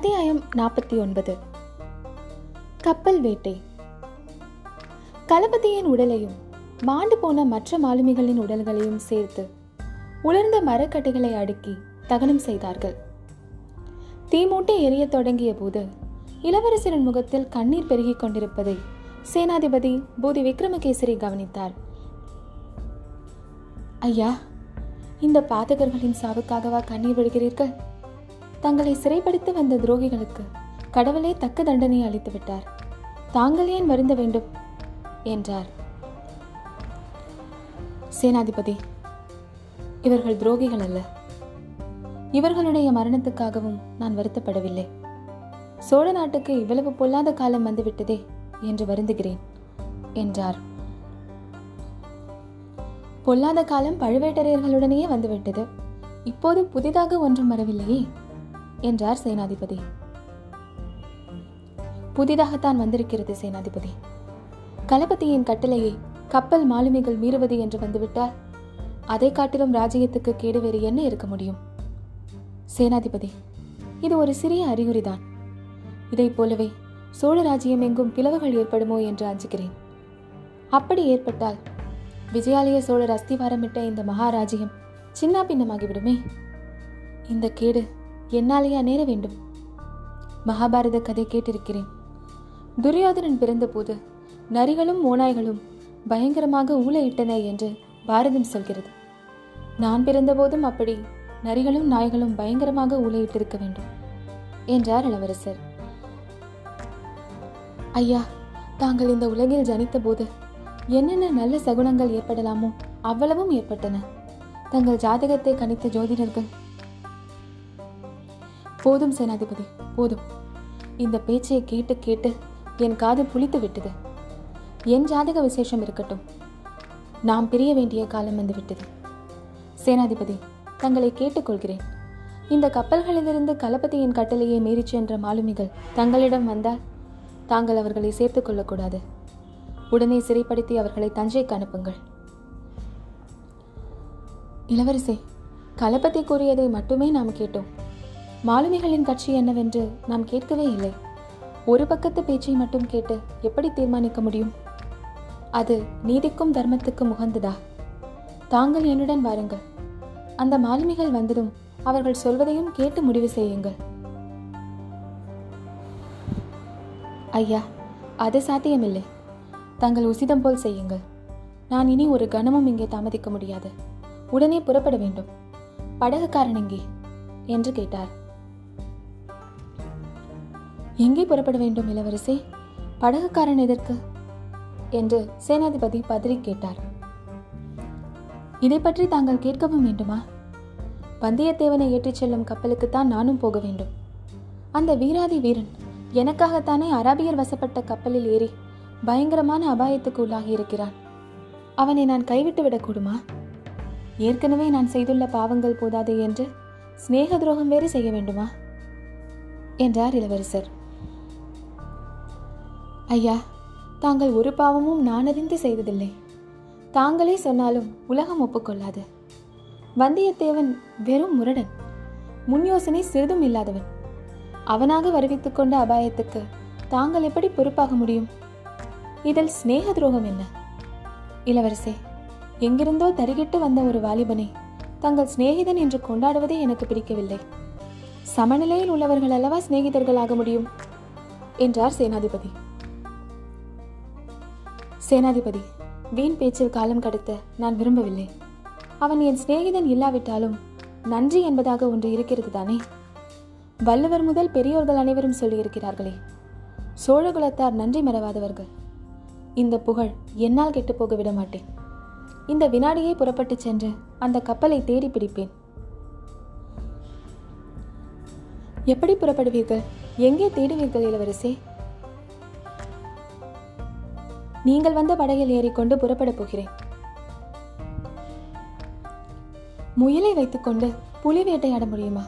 அத்தியாயம் நாற்பத்தி ஒன்பது. கப்பல் வேட்டை. களபதியின் உடலையும் மாண்டு போன மற்ற மாலுமிகளின் உடல்களையும் சேர்த்து உலர்ந்த மரக்கட்டைகளை அடுக்கி தகனம் செய்தார்கள். தீமூட்டி எரியத் தொடங்கிய போது இளவரசரின் முகத்தில் கண்ணீர் பெருகிக் கொண்டிருப்பதை சேனாதிபதி பூதி விக்ரமகேசரி கவனித்தார். ஐயா இந்த பாதகர்களின் சாவுக்காகவா கண்ணீர் விடுகிறீர்கள்? தங்களை சிறைப்படுத்தி வந்த துரோகிகளுக்கு கடவுளே தக்க தண்டனை அளித்து விட்டார். தாங்கள் ஏன் வருந்த வேண்டும்? என்றார். சேனாதிபதி இவர்கள் துரோகிகள் அல்ல. இவர்களுடைய மரணத்துக்காகவும் நான் வருத்தப்படவில்லை. சோழ நாட்டுக்கு இவ்வளவு பொல்லாத காலம் வந்துவிட்டதே என்று வருந்துகிறேன் என்றார். பொல்லாத காலம் பழுவேட்டரையர்களுடனேயே வந்துவிட்டது. இப்போது புதிதாக ஒன்றும் வரவில்லையே? என்றார் சேனாதிபதி. புதிதாகத்தான் வந்திருக்கிறது சேனாதிபதி. கலபதியின் கட்டளையை கப்பல் மாலுமிகள் மீறுவது என்று வந்துவிட்டால் அதை காட்டிலும் ராஜ்யத்துக்கு கேடு வேறு என்ன இருக்க முடியும்? சேனாதிபதி இது ஒரு சிறிய அறிகுறிதான். இதைப் போலவே சோழ ராஜ்யம் எங்கும் பிளவுகள் ஏற்படுமோ என்று அஞ்சுகிறேன். அப்படி ஏற்பட்டால் விஜயாலய சோழர் அஸ்திவாரமிட்ட இந்த மகாராஜ்யம் சின்ன பின்னமாகிவிடுமே இந்த கேடு என்னாலேயா நேர வேண்டும். மகாபாரத கதை கேட்டிருக்கிறேன். துரியோதனன் பிறந்தபோது நரிகளும் ஓநாய்களும் பயங்கரமாக ஊழையிட்டன என்று பாரதம் சொல்கிறது. நான் பிறந்தபோதும் அப்படி நரிகளும் நாய்களும் பயங்கரமாக ஊழையிட்டிருக்க வேண்டும் என்றார் இளவரசர். ஐயா தாங்கள் இந்த உலகில் ஜனித்த போது என்னென்ன நல்ல சகுனங்கள் ஏற்படலாமோ அவ்வளவும் ஏற்பட்டன. தங்கள் ஜாதகத்தை கணித்த ஜோதிடர்கள் போதும் சேனாதிபதி போதும். இந்த பேச்சையை கேட்டு கேட்டு என் காது புளித்து விட்டது. என் ஜாதக விசேஷம் இருக்கட்டும். நாம் பிரிய வேண்டிய காலம் வந்து விட்டது. சேனாதிபதி தங்களை கேட்டுக்கொள்கிறேன். இந்த கப்பல்களிலிருந்து கலபதியின் கட்டளையை மீறிச் சென்ற மாலுமிகள் தங்களிடம் வந்தால் தாங்கள் அவர்களை சேர்த்துக் கொள்ளக்கூடாது. உடனே சிறைப்படுத்தி அவர்களை தஞ்சைக்கு அனுப்புங்கள். இளவரசே கலபதி கூறியதை மட்டுமே நாம் கேட்டோம். மாலுமிகளின் கட்சி என்னவென்று நாம் கேட்கவே இல்லை. ஒரு பக்கத்து பேச்சை மட்டும் கேட்டு எப்படி தீர்மானிக்க முடியும்? அது நீதிக்கும் தர்மத்துக்கும் உகந்ததா? தாங்கள் என்னுடன் வாருங்கள். அந்த மாலுமிகள் வந்ததும் அவர்கள் சொல்வதையும் கேட்டு முடிவு செய்யுங்கள். ஐயா அது சாத்தியமில்லை. தங்கள் உசிதம் போல் செய்யுங்கள். நான் இனி ஒரு கணமும் இங்கே தாமதிக்க முடியாது. உடனே புறப்பட வேண்டும். படகுக்காரன் எங்கே? என்று கேட்டார். எங்கே புறப்பட வேண்டும் இளவரசே? படகுக்காரன் எதற்கு? என்று சேனாதிபதி பதறி கேட்டார். இதை பற்றி தாங்கள் கேட்கவும் வேண்டுமா? வந்தியத்தேவனை ஏற்றிச் செல்லும் கப்பலுக்குத்தான் நானும் போக வேண்டும். அந்த வீராதி வீரன் எனக்காகத்தானே அராபியர் வசப்பட்ட கப்பலில் ஏறி பயங்கரமான அபாயத்துக்கு உள்ளாகி இருக்கிறான் அவனை நான் கைவிட்டு விடக்கூடுமா ஏற்கனவே நான் செய்துள்ள பாவங்கள் போதாதே என்று சிநேக துரோகம் வேறு செய்ய வேண்டுமா? என்றார் இளவரசர். ஐயா தாங்கள் ஒரு பாவமும் நானறிந்து செய்ததில்லை தாங்களே சொன்னாலும் உலகம் ஒப்புக்கொள்ளாது. வந்தியத்தேவன் வெறும் முரடன் முன் யோசனை சிறிதும் இல்லாதவன். அவனாக வருவித்துக் கொண்ட அபாயத்துக்கு தாங்கள் எப்படி பொறுப்பாக முடியும்? இதில் சிநேக துரோகம் என்ன? இளவரசே எங்கிருந்தோ தருகிட்டு வந்த ஒரு வாலிபனை தங்கள் சிநேகிதன் என்று கொண்டாடுவதே எனக்கு பிடிக்கவில்லை. சமநிலையில் உள்ளவர்கள் அல்லவா சிநேகிதர்களாக முடியும்? என்றார் சேனாதிபதி. சேனாதிபதி வீண் பேச்சில் காலம் கடத்த நான் விரும்பவில்லை. அவன் என் சிநேகிதன் இல்லாவிட்டாலும் நன்றி என்பதாக ஒன்று இருக்கிறது தானே? வள்ளுவர் முதல் பெரியோர்கள் அனைவரும் சொல்லியிருக்கிறார்களே சோழகுலத்தார் நன்றி மறவாதவர்கள். இந்த புகழ் என்னால் கெட்டுப்போக விட மாட்டேன். இந்த வினாடியே புறப்பட்டு சென்று அந்த கப்பலை தேடி பிடிப்பேன். எப்படி புறப்படுவீர்கள்? எங்கே தேடுவீர்கள் இளவரசே? நீங்கள் வந்த படகில் ஏறிக்கொண்டு புறப்பட போகிறேன். முயலை வைத்துக்கொண்டு புலி வேட்டையாட முடியுமா?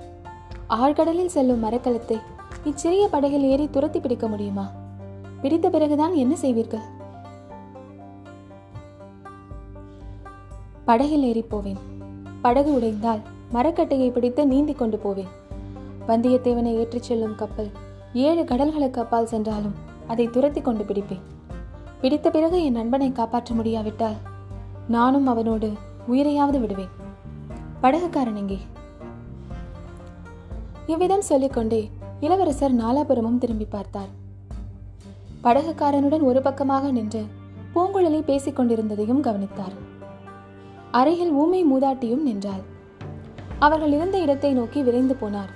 ஆழ்கடலில் செல்லும் மரக்கலத்தை இச்சிறிய படகில் ஏறி துரத்தி பிடிக்க முடியுமா? பிடித்த பிறகுதான் என்ன செய்வீர்கள்? படகில் ஏறி போவேன். படகு உடைந்தால் மரக்கட்டையை பிடித்து நீந்தி கொண்டு போவேன். வந்தியத்தேவனை ஏற்றிச் செல்லும் கப்பல் ஏழு கடல்களுக்கு அப்பால் சென்றாலும் அதை துரத்தி கொண்டு பிடிப்பேன். பிடித்த பிறகு என் நண்பனை காப்பாற்ற முடியாவிட்டால் நானும் அவனோடு உயிரையாவது விடுவேன். படகுக்காரன் எங்கே? இவ்விதம் சொல்லிக்கொண்டே இளவரசர் நாலாபுரமும் திரும்பி பார்த்தார். படகுக்காரனுடன் ஒரு பக்கமாக நின்று பூங்குழலி பேசிக் கொண்டிருந்ததையும் கவனித்தார். அறையில் ஊமை மூதாட்டியும் நின்றாள். அவர்கள் இருந்த இடத்தை நோக்கி விரைந்து போனார்.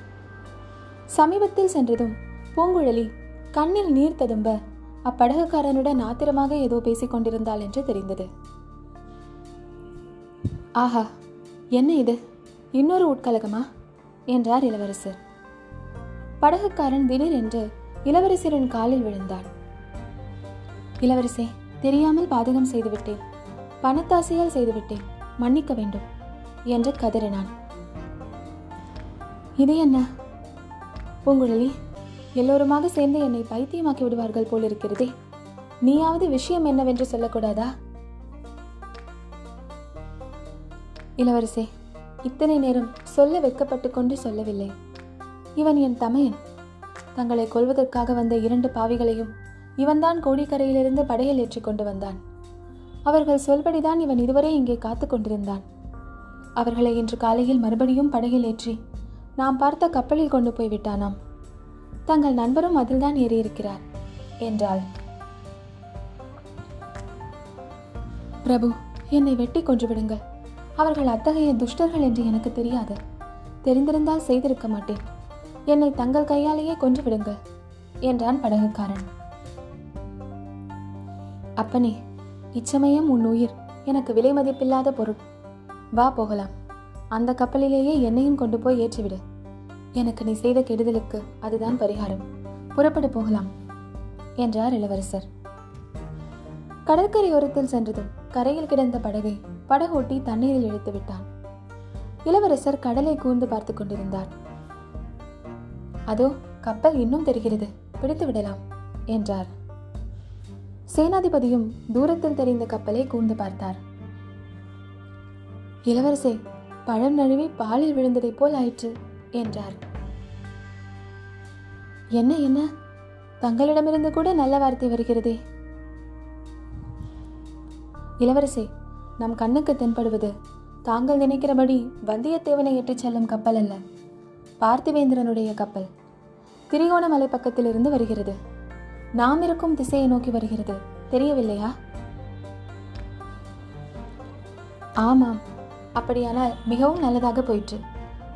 சமீபத்தில் சென்றதும் பூங்குழலி கண்ணில் நீர் ததும்ப அப்படகுக்காரனுடன் ஆத்திரமாக ஏதோ பேசிக் கொண்டிருந்தாள் என்று தெரிந்தது. ஆஹா என்ன இது? இன்னொரு உட்கலகமா? என்றார் இளவரசர். படகுக்காரன் திடீரென்று இளவரசரின் காலில் விழுந்தான் இளவரசே தெரியாமல் பாதகம் செய்துவிட்டேன். பணத்தாசையால் செய்துவிட்டேன். மன்னிக்க வேண்டும் என்று கதறினான். இது என்ன? பூங்குழலி எல்லோருமாக சேர்ந்து என்னை பைத்தியமாக்கி விடுவார்கள் போலிருக்கிறதே நீயாவது விஷயம் என்னவென்று சொல்லக்கூடாதா? இளவரசே இத்தனை நேரம் சொல்ல வெக்கப்பட்டு கொண்டு சொல்லவில்லை. இவன் என் தமையன். தங்களை கொல்வதற்காக வந்த இரண்டு பாவிகளையும் இவன்தான் கோடிக்கரையிலிருந்து படையில் ஏற்றி கொண்டு வந்தான். அவர்கள் சொல்படிதான் இவன் இதுவரை இங்கே காத்து கொண்டிருந்தான். அவர்களை இன்று காலையில் மறுபடியும் படகில் ஏற்றி நாம் பார்த்த கப்பலில் கொண்டு போய் விட்டானாம் தங்கள் நண்பரும் அதில்தான் ஏறியிருக்கிறார் என்றாள். பிரபு என்னை வெட்டி கொன்று விடுங்கள். அவர்கள் அத்தகைய துஷ்டர்கள் என்று எனக்கு தெரியாது. தெரிந்திருந்தால் செய்திருக்க மாட்டேன். என்னை தங்கள் கையாலேயே கொன்று விடுங்கள் என்றான் படகுக்காரன். அப்பனே இச்சமயம் உன் உயிர். எனக்கு விலை மதிப்பில்லாத பொருள். வா போகலாம். அந்த கப்பலிலேயே என்னையும் கொண்டு போய் ஏற்றிவிடு. எனக்கு நீ செய்த கெடுதலுக்கு அதுதான் பரிகாரம். புறப்பட போகலாம் என்றார் இளவரசர். கடற்கரையோரத்தில் சென்றதும் கரையில் கிடந்த படகை படகோட்டி தண்ணீரில் இழுத்து விட்டான். இளவரசர் கடலை கூர்ந்து பார்த்து கொண்டிருந்தார். அதோ கப்பல் இன்னும் தெரிகிறது பிடித்து விடலாம் என்றார். சேனாதிபதியும் தூரத்தில் தெரிந்த கப்பலை கூர்ந்து பார்த்தார். இளவரசே பழம் நழுவி பாலில் விழுந்ததைப் போல் ஆயிற்று என்றார். என்ன என்ன? தங்களிடமிருந்து கூட நல்ல வார்த்தை வருகிறதே. இளவரசே நம் கண்ணுக்கு தென்படுவது தாங்கள் நினைக்கிறபடி வந்தியத்தேவனை ஏற்றிச் செல்லும் கப்பல் அல்ல பார்த்திவேந்திரனுடைய கப்பல். திரிகோணமலை பக்கத்திலிருந்து வருகிறது. நாம் இருக்கும் திசையை நோக்கி வருகிறது தெரியவில்லையா? ஆமாம் அப்படியானால் மிகவும் நல்லதாக போயிற்று.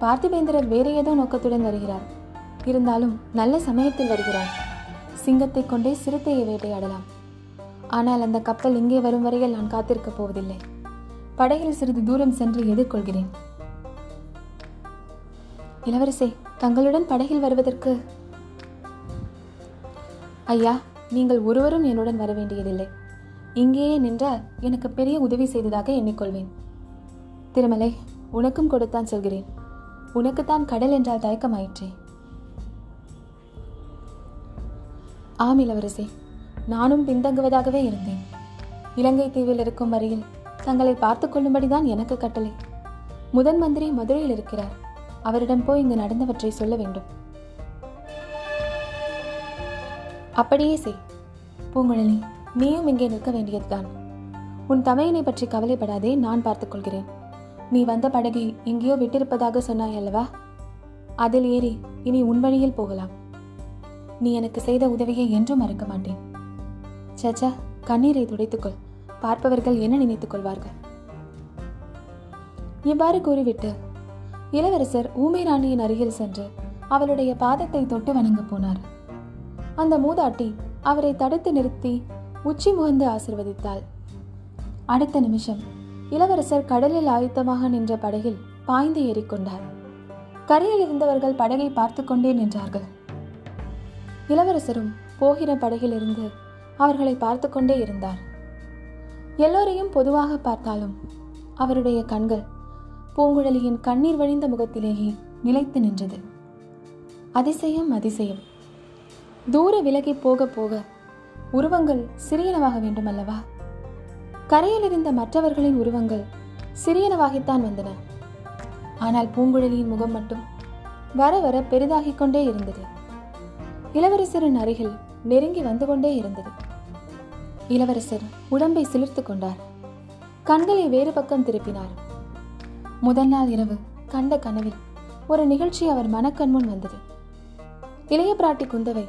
பார்த்திபேந்திரர் வேறு ஏதோ நோக்கத்துடன் வருகிறார். இருந்தாலும் நல்ல சமயத்தில் வருகிறார். சிங்கத்தை கொண்டே சிறுத்தையை வேட்டையாடலாம். ஆனால் அந்த கப்பல் இங்கே வரும் வரையில் நான் காத்திருக்கப் போவதில்லை. படகில் சிறிது தூரம் சென்று எதிர்கொள்கிறேன். இளவரசே தங்களுடன் படகில் வருவதற்கு ஐயா நீங்கள் ஒருவரும் என்னுடன் வர வேண்டியதில்லை. இங்கேயே நின்றால் எனக்கு பெரிய உதவி செய்ததாக எண்ணிக்கொள்வேன். திருமலை உனக்கும் கொடுத்தான் சொல்கிறேன். உனக்குத்தான் கடல் என்றால் தயக்கமாயிற்றே. ஆம் இளவரசே நானும் பின்தங்குவதாகவே இருந்தேன். இலங்கை தீவில் இருக்கும் வரையில் தங்களை பார்த்து கொள்ளும்படிதான் எனக்கு கட்டளை. முதன் மந்திரி மதுரையில் இருக்கிறார். அவரிடம் போய் இங்கு நடந்தவற்றை சொல்ல வேண்டும். அப்படியே செய். பூங்குழலி நீயும் இங்கே நிற்க வேண்டியதுதான். உன் தமையனை பற்றி கவலைப்படாதே நான் பார்த்துக்கொள்கிறேன் நீ வந்த படகை எங்கேயோ விட்டிருப்பதாக சொன்னாய் அல்லவா அதில் ஏறி இனி உன் வழியில் போகலாம். நீ எனக்கு செய்த உதவியை என்றும் மறக்க மாட்டேன். சச்சா கண்ணீரை துடைத்துக்கொள். பார்ப்பவர்கள் என்ன நினைத்துக் கொள்வார்கள்? இவ்வாறு கூறிவிட்டு இளவரசர் ஊமை ராணியின் அருகில் சென்று அவளுடைய பாதத்தை தொட்டு வணங்க போனார். அந்த மூதாட்டி அவரை தடுத்து நிறுத்தி உச்சி முகந்து ஆசிர்வதித்தாள். அடுத்த நிமிஷம் இளவரசர் கடலில் ஆயத்தமாக நின்ற படகில் பாய்ந்து ஏறிக்கொண்டார். கரையில் இருந்தவர்கள் படகை பார்த்து கொண்டே நின்றார்கள். இளவரசரும் போகிற படகிலிருந்து அவர்களை பார்த்து கொண்டே இருந்தார். எல்லோரையும் பொதுவாக பார்த்தாலும் அவருடைய கண்கள் பூங்குழலியின் கண்ணீர் வழிந்த முகத்திலேயே நிலைத்து நின்றது. அதிசயம் அதிசயம். தூர விலகி போக போக உருவங்கள் சிறியனவாக வேண்டும் அல்லவா கரையில் இருந்த மற்றவர்களின் உருவங்கள் சிறியனவாகித்தான் வந்தன. ஆனால் பூங்குழலியின் முகம் மட்டும் வர வர பெரிதாகிக் கொண்டே இருந்தது. இளவரசரின் அருகில் நெருங்கி வந்து கொண்டே இருந்தது. இளவரசர் உடம்பை சிலிர்த்து கொண்டார். கண்களை வேறு பக்கம் திருப்பினார். முதல் நாள் இரவு கண்ட கனவில் ஒரு நிகழ்ச்சி அவர் மனக்கண் முன் வந்தது. இளைய பிராட்டி குந்தவை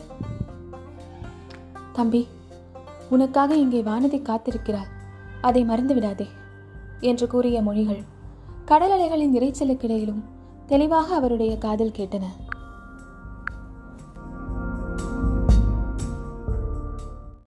தம்பி உனக்காக இங்கே வானதி காத்திருக்கிறாள். அதை மறந்து விடாதே என்று கூறிய மொழிகள் கடல் அலைகளின் இறைச்சலுக்கிடையிலும் தெளிவாக அவருடைய காதில் கேட்டன.